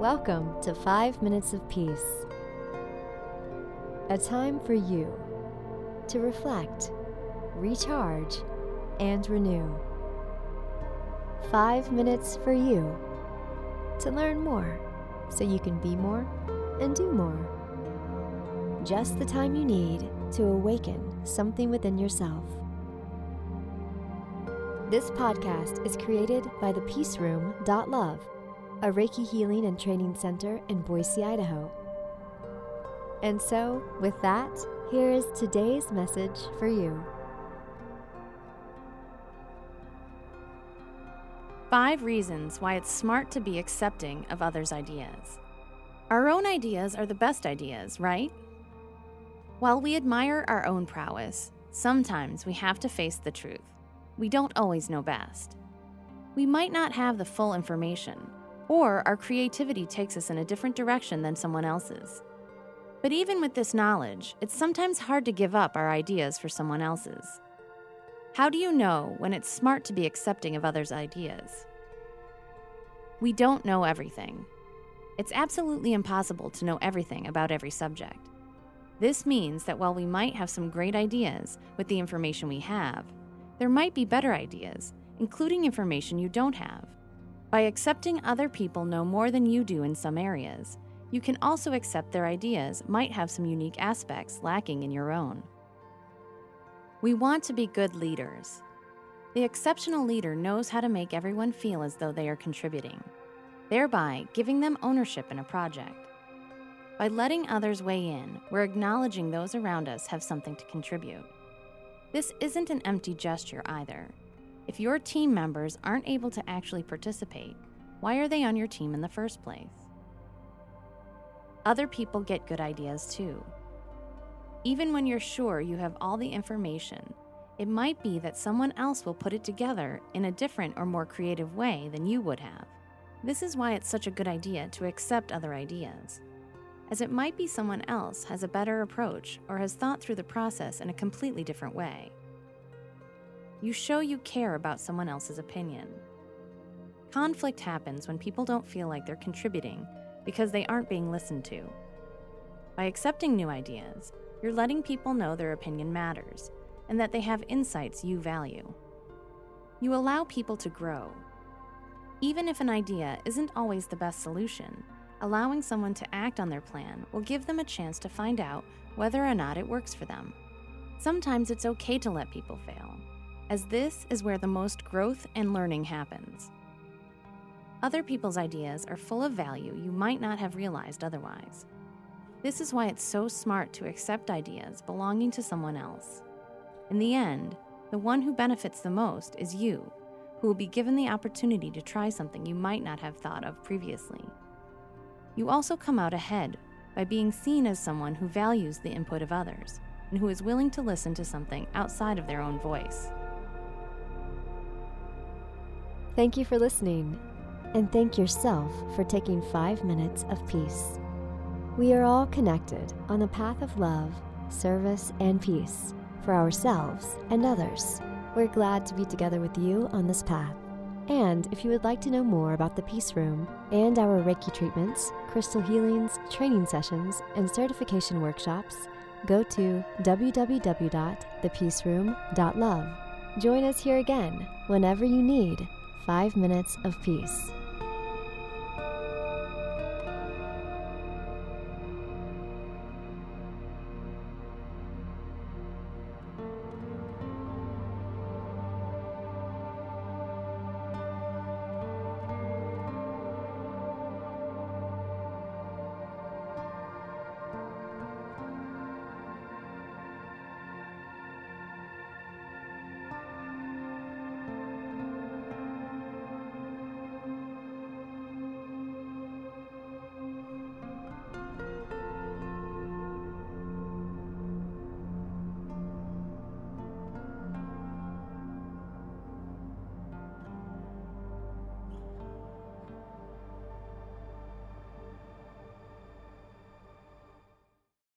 Welcome to 5 Minutes of Peace. A time for you to reflect, recharge, and renew. 5 minutes for you to learn more so you can be more and do more. Just the time you need to awaken something within yourself. This podcast is created by the Peace Room. Love, a Reiki healing and training center in Boise, Idaho. And so, with that, here is today's message for you. Five reasons why it's smart to be accepting of others' ideas. Our own ideas are the best ideas, right? While we admire our own prowess, sometimes we have to face the truth we don't always know best. We might not have the full information, or our creativity takes us in a different direction than someone else's. But even with this knowledge, it's sometimes hard to give up our ideas for someone else's. How do you know when it's smart to be accepting of others' ideas? We don't know everything. It's absolutely impossible to know everything about every subject. This means that while we might have some great ideas with the information we have, there might be better ideas, including information you don't have. By accepting other people know more than you do in some areas, you can also accept their ideas might have some unique aspects lacking in your own. We want to be good leaders. The exceptional leader knows how to make everyone feel as though they are contributing, thereby giving them ownership in a project. By letting others weigh in, we're acknowledging those around us have something to contribute. This isn't an empty gesture either. If your team members aren't able to actually participate, why are they on your team in the first place? Other people get good ideas too. Even when you're sure you have all the information, it might be that someone else will put it together in a different or more creative way than you would have. This is why it's such a good idea to accept other ideas as it might be someone else has a better approach or has thought through the process in a completely different way. You show you care about someone else's opinion. Conflict happens when people don't feel like they're contributing because they aren't being listened to. By accepting new ideas, you're letting people know their opinion matters and that they have insights you value. You allow people to grow. Even if an idea isn't always the best solution, allowing someone to act on their plan will give them a chance to find out whether or not it works for them. Sometimes it's okay to let people fail, as this is where the most growth and learning happens. Other people's ideas are full of value you might not have realized otherwise. This is why it's so smart to accept ideas belonging to someone else. In the end, the one who benefits the most is you, who will be given the opportunity to try something you might not have thought of previously. You also come out ahead by being seen as someone who values the input of others and who is willing to listen to something outside of their own voice. Thank you for listening, and thank yourself for taking five minutes of peace. We are all connected on the path of love, service, and peace for ourselves and others. We're glad to be together with you on this path. And if you would like to know more about the Peace Room and our Reiki treatments, crystal healings, training sessions, and certification workshops, go to www.thepeaceroom.love. Join us here again whenever you need five minutes of peace.